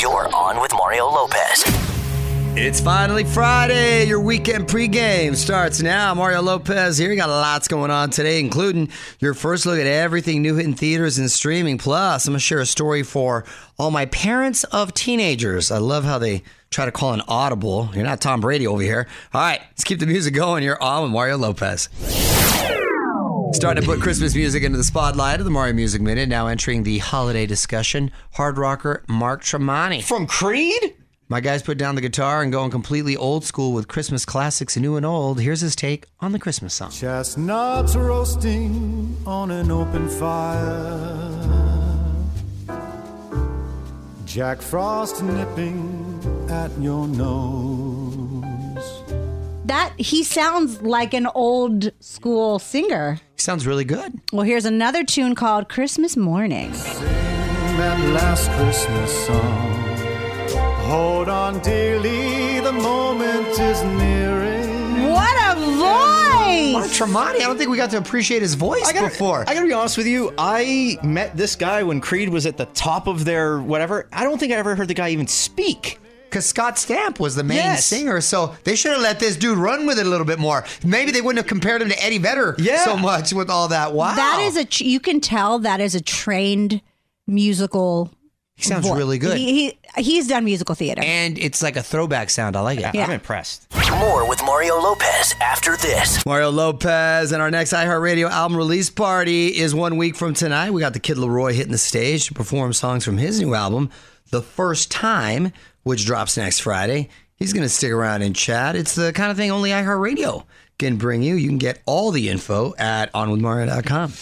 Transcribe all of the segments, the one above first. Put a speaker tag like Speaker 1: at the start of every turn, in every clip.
Speaker 1: You're on with Mario Lopez.
Speaker 2: It's finally Friday. Your weekend pregame starts now. Mario Lopez here. You got lots going on today, including your first look at everything new hitting theaters and streaming. Plus, I'm going to share a story for all my parents of teenagers. I love how they try to call an audible. You're not Tom Brady over here. All right, let's keep the music going. You're on with Mario Lopez. Starting to put Christmas music into the spotlight of the Mario Music Minute. Now entering the holiday discussion, hard rocker Mark Tremonti.
Speaker 3: From Creed?
Speaker 2: My guy's put down the guitar and going completely old school with Christmas classics, new and old. Here's his take on the Christmas song.
Speaker 4: Chestnuts roasting on an open fire. Jack Frost nipping at your nose.
Speaker 5: That he sounds like an old school singer.
Speaker 2: Sounds really good.
Speaker 3: Well, here's another tune called Christmas Morning.
Speaker 4: that last Christmas song. Hold on, dearly, the moment is nearing.
Speaker 3: What a voice!
Speaker 2: Mark Tremonti, I don't think we got to appreciate his voice
Speaker 5: I gotta,
Speaker 2: before.
Speaker 5: I gotta be honest with you. I met this guy when Creed was at the top of their whatever. I don't think I ever heard the guy even speak.
Speaker 2: Because Scott Stapp was the main
Speaker 5: Yes.
Speaker 2: singer, so they should have let this dude run with it a little bit more. Maybe they wouldn't have compared him to Eddie Vedder
Speaker 5: Yeah.
Speaker 2: so much with all that. Wow.
Speaker 3: That is a you can tell that is a trained musical.
Speaker 2: He sounds
Speaker 3: vo-
Speaker 2: really good.
Speaker 3: He, he He's done musical theater.
Speaker 2: and it's like a throwback sound. I like it.
Speaker 3: Yeah.
Speaker 5: I'm impressed.
Speaker 1: More with Mario Lopez after this.
Speaker 2: Mario Lopez and our next iHeartRadio album release party is one week from tonight. We got the Kid LAROI hitting the stage to perform songs from his new album, The First Time, which drops next Friday. He's going to stick around and chat. It's the kind of thing only iHeartRadio can bring you. You can get all the info at onwithmario.com.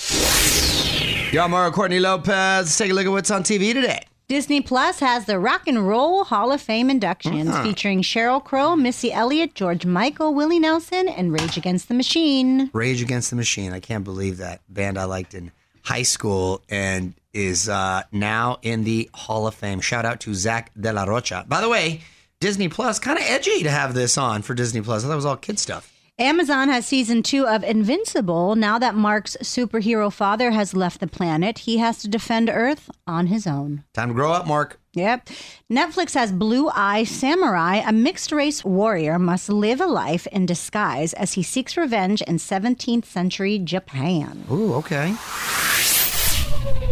Speaker 2: Y'all, Mario Courtney Lopez. Let's take a look at what's on TV today.
Speaker 3: Disney Plus has the Rock and Roll Hall of Fame inductions
Speaker 2: Uh-huh.
Speaker 3: featuring Sheryl Crow, Missy Elliott, George Michael, Willie Nelson, and Rage Against the Machine.
Speaker 2: Rage Against the Machine. I can't believe that band I liked in high school and is uh, now in the Hall of Fame. Shout out to Zach De La Rocha. By the way, Disney Plus, kind of edgy to have this on for Disney Plus. I thought it was all kid stuff.
Speaker 3: Amazon has season two of Invincible. Now that Mark's superhero father has left the planet, he has to defend Earth on his own.
Speaker 2: Time to grow up, Mark.
Speaker 3: Yep. Netflix has Blue Eye Samurai. A mixed race warrior must live a life in disguise as he seeks revenge in 17th century Japan.
Speaker 2: Ooh, okay.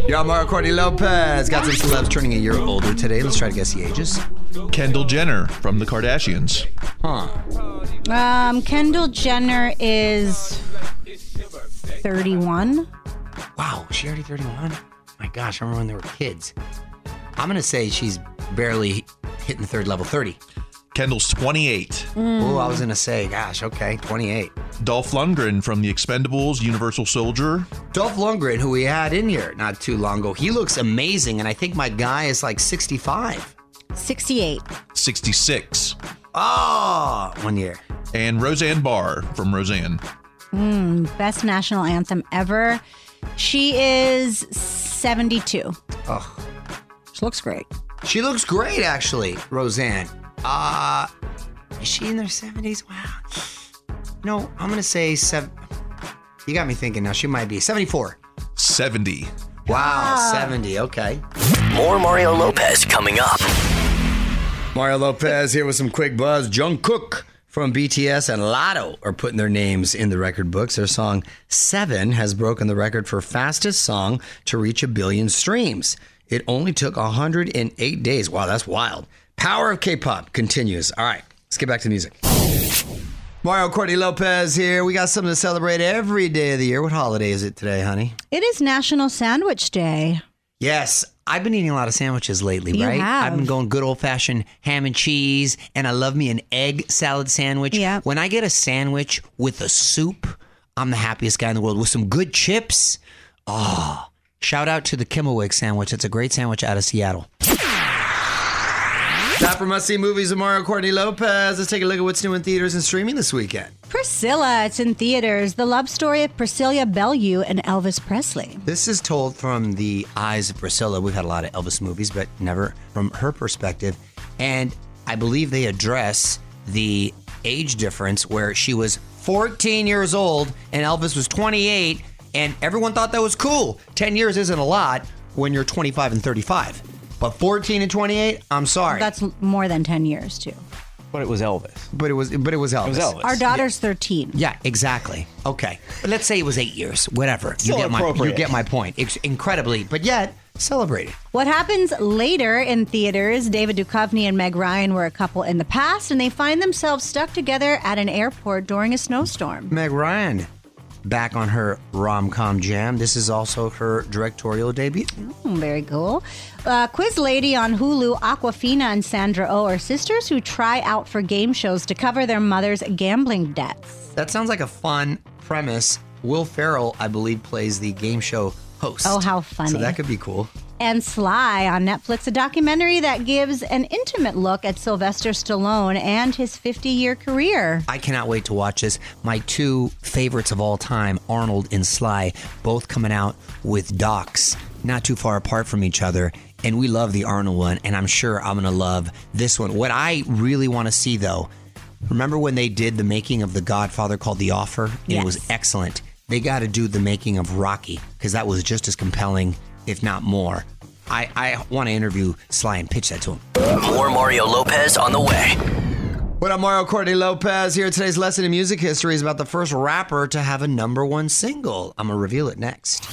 Speaker 2: Y'all, Mario Courtney Lopez. Got some celebs turning a year older today. Let's try to guess the ages.
Speaker 6: Kendall Jenner from the Kardashians.
Speaker 2: Huh.
Speaker 3: Um, Kendall Jenner is 31.
Speaker 2: Wow, is she already 31? My gosh, I remember when they were kids. I'm going to say she's barely hitting the third level 30.
Speaker 6: Kendall's 28.
Speaker 2: Oh, I was going to say, gosh, okay, 28.
Speaker 6: Dolph Lundgren from The Expendables, Universal Soldier.
Speaker 2: Dolph Lundgren, who we had in here not too long ago, he looks amazing, and I think my guy is like 65.
Speaker 3: 68.
Speaker 6: 66.
Speaker 2: Oh, one year.
Speaker 6: And Roseanne Barr from Roseanne.
Speaker 3: Best national anthem ever. She is 72.
Speaker 2: Oh,
Speaker 3: She looks great.
Speaker 2: she looks great, actually, Roseanne. Uh, is she in her 70s? Wow. No, I'm going to say seven. You got me thinking now. She might be 74.
Speaker 6: 70.
Speaker 2: Wow, ah. 70. Okay.
Speaker 1: More Mario Lopez coming up.
Speaker 2: Mario Lopez here with some quick buzz. Jungkook from BTS and Latto are putting their names in the record books. Their song Seven has broken the record for fastest song to reach a billion streams. It only took 108 days. Wow, that's wild. Power of K-pop continues. All right, let's get back to music. Mario Courtney Lopez here. We got something to celebrate every day of the year. What holiday is it today, honey?
Speaker 3: It is National Sandwich Day.
Speaker 2: Yes, I've been eating a lot of sandwiches lately,
Speaker 3: You
Speaker 2: right?
Speaker 3: have.
Speaker 2: I've been going good old fashioned ham and cheese, and I love me an egg salad sandwich.
Speaker 3: Yeah.
Speaker 2: When I get a sandwich with a soup, I'm the happiest guy in the world. With some good chips, oh, shout out to the Kimmelwick sandwich. It's a great sandwich out of Seattle. Time for must see movies with Mario Courtney Lopez. Let's take a look at what's new in theaters and streaming this weekend.
Speaker 3: Priscilla, it's in theaters. The love story of Priscilla Beaulieu and Elvis Presley.
Speaker 2: This is told from the eyes of Priscilla. We've had a lot of Elvis movies, but never from her perspective. And I believe they address the age difference where she was 14 years old and Elvis was 28, and everyone thought that was cool. 10 years isn't a lot when you're 25 and 35. But 14 and 28, I'm sorry.
Speaker 3: That's more than 10 years, too.
Speaker 5: But it was Elvis.
Speaker 2: but it was but it was Elvis.
Speaker 5: It was Elvis.
Speaker 3: Our daughter's 13.
Speaker 2: Yeah, exactly. Okay, but let's say it was eight years. Whatever.
Speaker 5: Still
Speaker 2: you get my you get my point. It's incredibly, but yet celebrated.
Speaker 3: What happens later in theaters? David Duchovny and Meg Ryan were a couple in the past, and they find themselves stuck together at an airport during a snowstorm.
Speaker 2: Meg Ryan back on her rom com jam. This is also her directorial debut.
Speaker 3: Hmm, very cool. Uh, Quiz Lady on Hulu, Awkwafina and Sandra Oh are sisters who try out for game shows to cover their mother's gambling debts.
Speaker 2: That sounds like a fun premise. Will Ferrell, I believe, plays the game show host.
Speaker 3: Oh, how funny.
Speaker 2: So that could be cool.
Speaker 3: And Sly on Netflix, a documentary that gives an intimate look at Sylvester Stallone and his 50 year career.
Speaker 2: I cannot wait to watch this. My two favorites of all time, Arnold and Sly, both coming out with docs not too far apart from each other. And we love the Arnold one, and I'm sure I'm going to love this one. What I really want to see, though, remember when they did the making of The Godfather called The Offer? And It was excellent. They got to do the making of Rocky because that was just as compelling, if not more. I, I want to interview Sly and pitch that to him.
Speaker 1: More Mario Lopez on the way.
Speaker 2: What up, Mario Courtney Lopez here. Today's lesson in music history is about the first rapper to have a number one single. I'm going to reveal it next.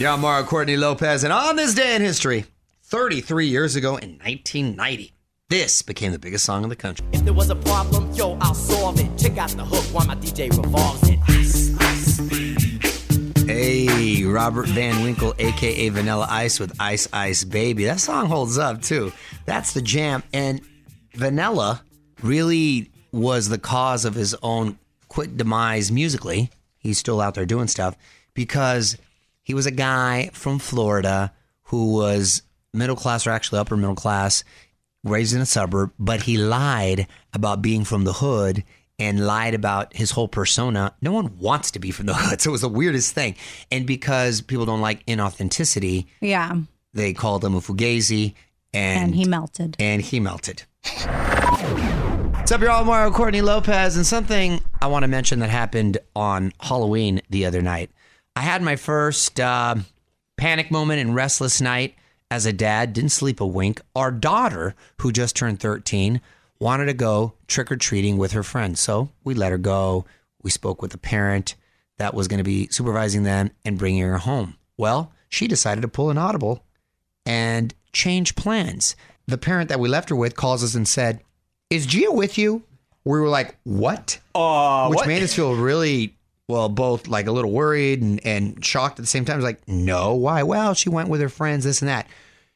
Speaker 2: Yeah, I'm Mario Courtney Lopez, and on this day in history, 33 years ago in 1990, this became the biggest song in the country.
Speaker 7: If there was a problem, yo, I'll solve it. Check out the hook while my DJ revolves it.
Speaker 2: Hey, Robert Van Winkle, aka Vanilla Ice with Ice Ice Baby. That song holds up too. That's the jam. And Vanilla really was the cause of his own quick demise musically. He's still out there doing stuff because he was a guy from Florida who was middle class or actually upper middle class, raised in a suburb, but he lied about being from the hood and lied about his whole persona. No one wants to be from the hood. So it was the weirdest thing. And because people don't like inauthenticity,
Speaker 3: Yeah.
Speaker 2: they called him a fugazi and,
Speaker 3: And he melted.
Speaker 2: and he melted. What's up, y'all? Mario Courtney Lopez, and something I want to mention that happened on Halloween the other night. I had my first uh, panic moment and restless night as a dad. Didn't sleep a wink. Our daughter, who just turned 13, wanted to go trick or treating with her friends, so we let her go. We spoke with the parent that was going to be supervising them and bringing her home. Well, she decided to pull an audible and change plans. The parent that we left her with calls us and said, Is Gia with you? We were like, What?
Speaker 5: Uh,
Speaker 2: Which
Speaker 5: what?
Speaker 2: made us feel really, well, both like a little worried and, and shocked at the same time. It's like, No, why? Well, she went with her friends, this and that.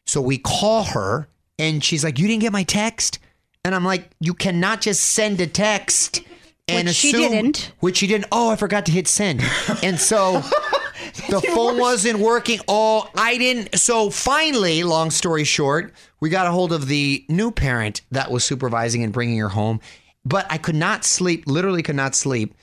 Speaker 2: So we call her and she's like, You didn't get my text? And I'm like, You cannot just send a text. And
Speaker 3: Which she didn't.
Speaker 2: Which she didn't. Oh, I forgot to hit send. And so the phone wasn't working. Oh, I didn't. So finally, long story short, we got a hold of the new parent that was supervising and bringing her home. But I could not sleep, literally could not sleep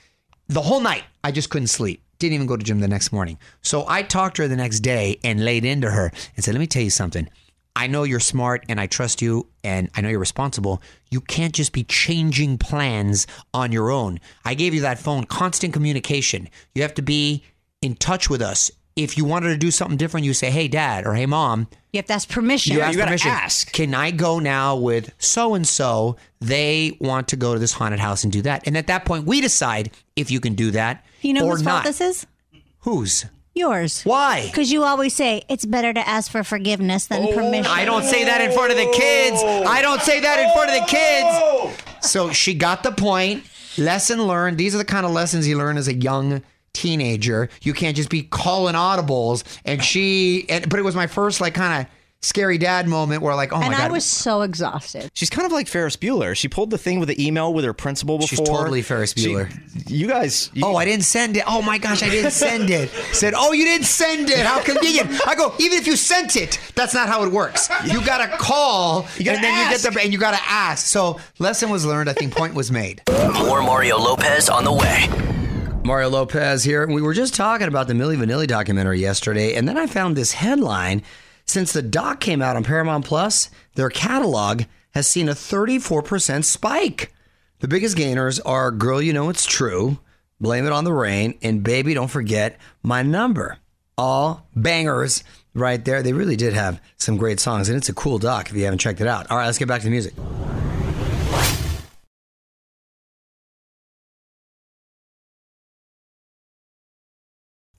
Speaker 2: the whole night. I just couldn't sleep. Didn't even go to gym the next morning. So I talked to her the next day and laid into her and said, Let me tell you something. I know you're smart and I trust you and I know you're responsible. You can't just be changing plans on your own. I gave you that phone, constant communication. You have to be in touch with us. If you wanted to do something different, you say, hey, dad, or hey, mom.
Speaker 3: You have to ask permission.
Speaker 2: You ask permission. ask. Can I go now with so and so? They want to go to this haunted house and do that. And at that point, we decide if you can do that
Speaker 3: You know
Speaker 2: or
Speaker 3: whose
Speaker 2: not.
Speaker 3: fault this is?
Speaker 2: Whose?
Speaker 3: Yours.
Speaker 2: Why?
Speaker 3: Because you always say it's better to ask for forgiveness than oh. permission.
Speaker 2: I don't say that in front of the kids. I don't say that in front of the kids. Oh. So she got the point. Lesson learned. These are the kind of lessons you learn as a young teenager. You can't just be calling audibles. And she, and, but it was my first like kind of scary dad moment where like, oh my
Speaker 3: and
Speaker 2: god,
Speaker 3: I was so exhausted.
Speaker 5: She's kind of like Ferris Bueller. She pulled the thing with the email with her principal before.
Speaker 2: She's totally Ferris
Speaker 5: She-
Speaker 2: Bueller.
Speaker 5: you guys. You,
Speaker 2: Oh, I didn't send it. Oh my gosh, I didn't send it. Said, oh, you didn't send it. How convenient. I go, even if you sent it, that's not how it works. You got to call,
Speaker 5: gotta
Speaker 2: and then you get the, and you got to ask. So lesson was learned. I think point was made.
Speaker 1: More Mario Lopez on the way.
Speaker 2: Mario Lopez here. We were just talking about the Milli Vanilli documentary yesterday, and then I found this headline. Since the doc came out on Paramount Plus, their catalog has seen a 34% spike. The biggest gainers are Girl, You Know It's True, Blame It on the Rain, and Baby, Don't Forget My Number. All bangers right there. They really did have some great songs, and it's a cool doc if you haven't checked it out. All right, let's get back to the music.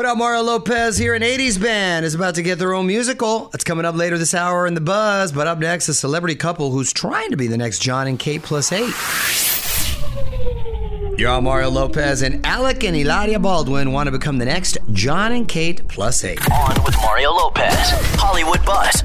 Speaker 2: What up, Mario Lopez here in 80s Band is about to get their own musical. It's coming up later this hour in the buzz, but up next, a celebrity couple who's trying to be the next Jon and Kate plus eight. You're Mario Lopez and Alec and Hilaria Baldwin want to become the next Jon and Kate plus eight.
Speaker 1: On with Mario Lopez, Hollywood Buzz.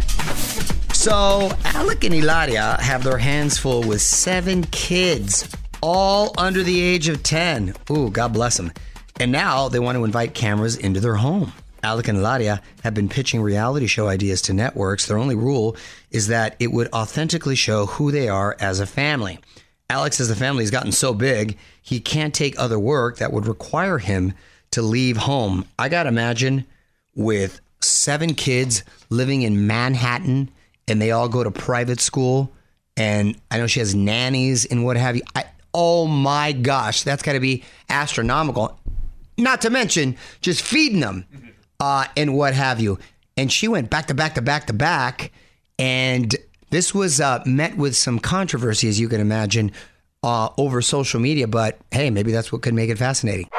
Speaker 2: So, Alec and Hilaria have their hands full with seven kids, all under the age of 10. Ooh, God bless them. And now they want to invite cameras into their home. Alec and Hilaria have been pitching reality show ideas to networks. Their only rule is that it would authentically show who they are as a family. Alex, says the family has gotten so big, he can't take other work that would require him to leave home. I got to imagine with seven kids living in Manhattan and they all go to private school. And I know she has nannies and what have you. I, oh my gosh, that's got to be astronomical. Not to mention just feeding them uh, and what have you. And she went back to back to back to back. And this was uh, met with some controversy, as you can imagine, uh, over social media. But hey, maybe that's what could make it fascinating.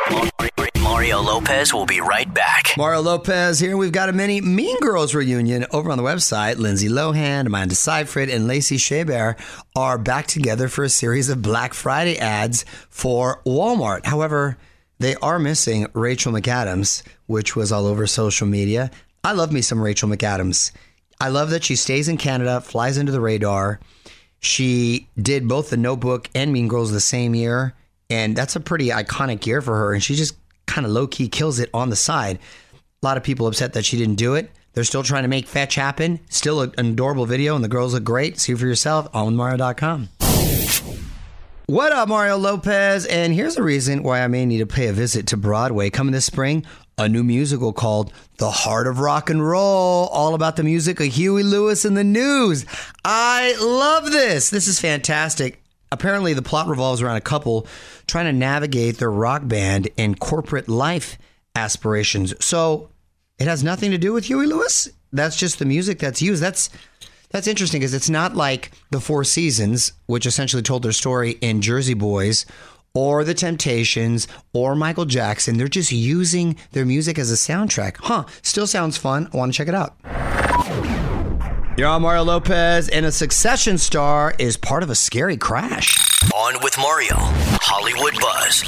Speaker 1: Mario Lopez will be right back.
Speaker 2: Mario Lopez here. We've got a mini Mean Girls reunion over on the website. Lindsay Lohan, Amanda Seyfried, and Lacey Chabert are back together for a series of Black Friday ads for Walmart. However, they are missing Rachel McAdams, which was all over social media. I love me some Rachel McAdams. I love that she stays in Canada, flies under the radar. She did both The Notebook and Mean Girls the same year, and that's a pretty iconic year for her. And she just kind of low key kills it on the side. A lot of people upset that she didn't do it. They're still trying to make fetch happen. Still an adorable video, and the girls look great. See for yourself on Mario.com. What up, Mario Lopez? And here's a reason why I may need to pay a visit to Broadway coming this spring. A new musical called The Heart of Rock and Roll, all about the music of Huey Lewis and the news. I love this. This is fantastic. Apparently, the plot revolves around a couple trying to navigate their rock band and corporate life aspirations. So it has nothing to do with Huey Lewis. That's just the music that's used. That's that's interesting because it's not like the Four Seasons, which essentially told their story in Jersey Boys, or The Temptations, or Michael Jackson. They're just using their music as a soundtrack. Huh? Still sounds fun. I want to check it out. You're on Mario Lopez, and a Succession star is part of a scary crash.
Speaker 1: On with Mario, Hollywood Buzz.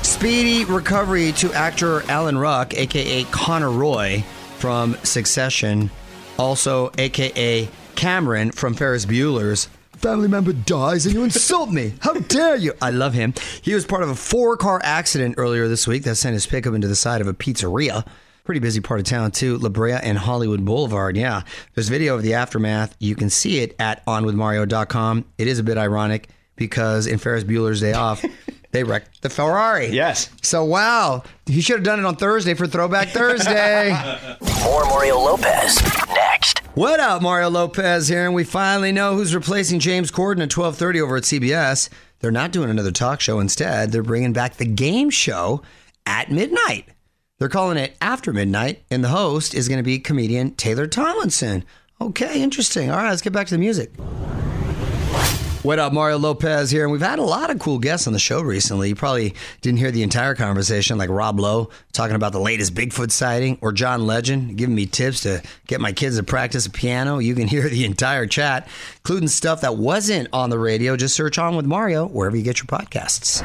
Speaker 2: Speedy recovery to actor Alan Ruck, aka Connor Roy from Succession, also aka Cameron from Ferris Bueller's family member dies and you insult me. How dare you? I love him. He was part of a four car accident earlier this week that sent his pickup into the side of a pizzeria. Pretty busy part of town, too. La Brea and Hollywood Boulevard. Yeah. There's video of the aftermath. You can see it at onwithmario.com. It is a bit ironic because in Ferris Bueller's Day Off, they wrecked the Ferrari.
Speaker 5: Yes.
Speaker 2: So, wow. He should have done it on Thursday for Throwback Thursday.
Speaker 1: More Mario Lopez next.
Speaker 2: What up, Mario Lopez here, and we finally know who's replacing James Corden at 12:30 over at CBS. They're not doing another talk show. Instead, they're bringing back the game show at midnight. They're calling it After Midnight, and the host is going to be comedian Taylor Tomlinson. Okay, interesting. All right, let's get back to the music. What up, Mario Lopez here, and we've had a lot of cool guests on the show recently. You probably didn't hear the entire conversation, like Rob Lowe talking about the latest Bigfoot sighting, or John Legend giving me tips to get my kids to practice a piano. You can hear the entire chat, including stuff that wasn't on the radio. Just search on with Mario wherever you get your podcasts.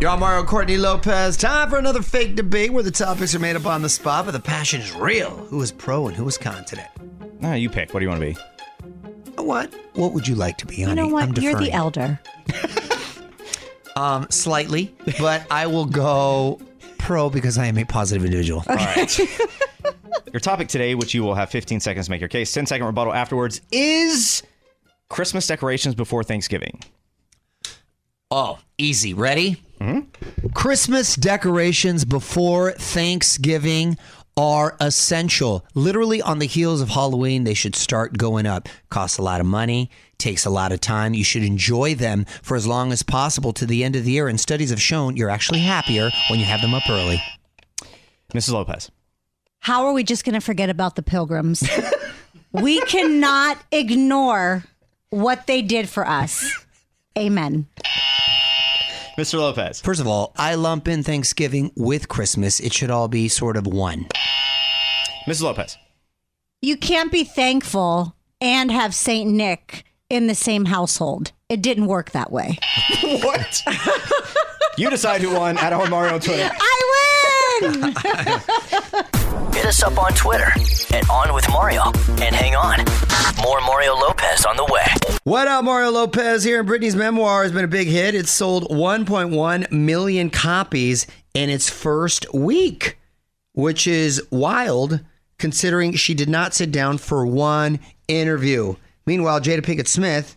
Speaker 2: Y'all, Mario Courtney Lopez. Time for another fake debate where the topics are made up on the spot, but the passion is real. Who is pro and who is con today?
Speaker 5: No, you pick. What do you want to be?
Speaker 2: What? What would you like to be,
Speaker 3: on?
Speaker 2: You
Speaker 3: know what?
Speaker 2: I'm
Speaker 3: You're the elder.
Speaker 2: Um, slightly, but I will go pro because I am a positive individual.
Speaker 5: All right. your topic today, which you will have 15 seconds to make your case, 10 second rebuttal afterwards, is Christmas decorations before Thanksgiving.
Speaker 2: Oh, easy. Ready? hmm Christmas decorations before Thanksgiving are essential. Literally on the heels of Halloween, they should start going up. Costs a lot of money, takes a lot of time. You should enjoy them for as long as possible to the end of the year. And studies have shown you're actually happier when you have them up early.
Speaker 5: Mrs. Lopez.
Speaker 3: How are we just going to forget about the pilgrims? we cannot ignore what they did for us. Amen.
Speaker 5: Mr. Lopez.
Speaker 2: First of all, I lump in Thanksgiving with Christmas. It should all be sort of one.
Speaker 5: Mrs. Lopez.
Speaker 3: You can't be thankful and have Saint Nick in the same household. It didn't work that way.
Speaker 5: what? you decide who won at our Mario on Twitter.
Speaker 3: I win!
Speaker 1: Hit us up on Twitter at On With Mario. And hang on, more Mario Lopez on the way.
Speaker 2: What up, Mario Lopez here? In Britney's memoir has been a big hit. It sold 1.1 million copies in its first week, which is wild considering she did not sit down for one interview. Meanwhile, Jada Pinkett Smith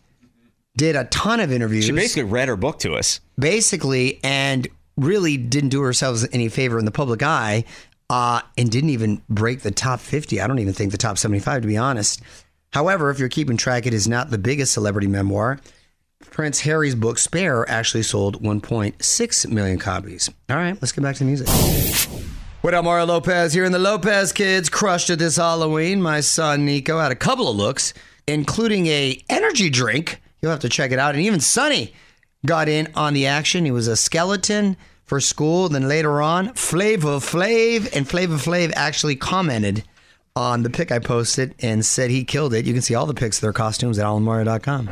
Speaker 2: did a ton of interviews.
Speaker 5: She basically read her book to us.
Speaker 2: basically, and really didn't do herself any favor in the public eye, uh, and didn't even break the top 50. I don't even think the top 75, to be honest. However, if you're keeping track, it is not the biggest celebrity memoir. Prince Harry's book Spare actually sold 1.6 million copies. All right, let's get back to the music. What up, Mario Lopez here, and the Lopez kids crushed it this Halloween. My son Nico had a couple of looks, including a energy drink. You'll have to check it out. And even Sonny got in on the action. He was a skeleton for school. Then later on, Flavor Flav and Flavor Flav actually commented on the pic I posted and said he killed it. You can see all the pics of their costumes at allenmario.com.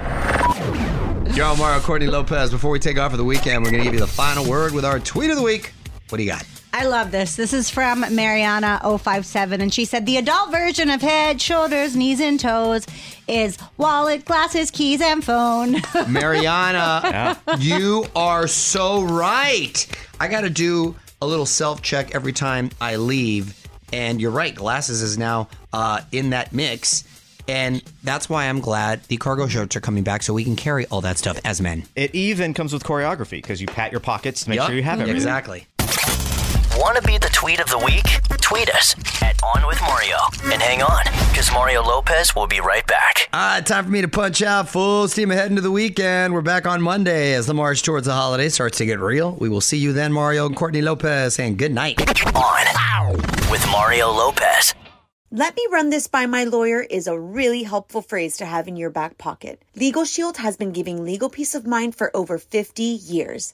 Speaker 2: Yo, Mario Courtney Lopez. Before we take off for the weekend, we're going to give you the final word with our tweet of the week. What do you got?
Speaker 3: I love this. This is from Mariana057, and she said the adult version of head, shoulders, knees, and toes is wallet, glasses, keys, and phone.
Speaker 2: Mariana, you are so right. I got to do a little self check every time I leave. And you're right, glasses is now uh, in that mix. And that's why I'm glad the cargo shorts are coming back so we can carry all that stuff as men.
Speaker 5: It even comes with choreography because you pat your pockets to make
Speaker 2: Yup,
Speaker 5: sure you have everything.
Speaker 2: Exactly.
Speaker 1: Want to be the tweet of the week? Tweet us at On With Mario. And hang on, because Mario Lopez will be right back.
Speaker 2: All right, time for me to punch out. Full steam ahead into the weekend. We're back on Monday as the march towards the holiday starts to get real. We will see you then, Mario and Courtney Lopez, and good night.
Speaker 1: On with Mario Lopez.
Speaker 8: Let me run this by my lawyer is a really helpful phrase to have in your back pocket. Legal Shield has been giving legal peace of mind for over 50 years.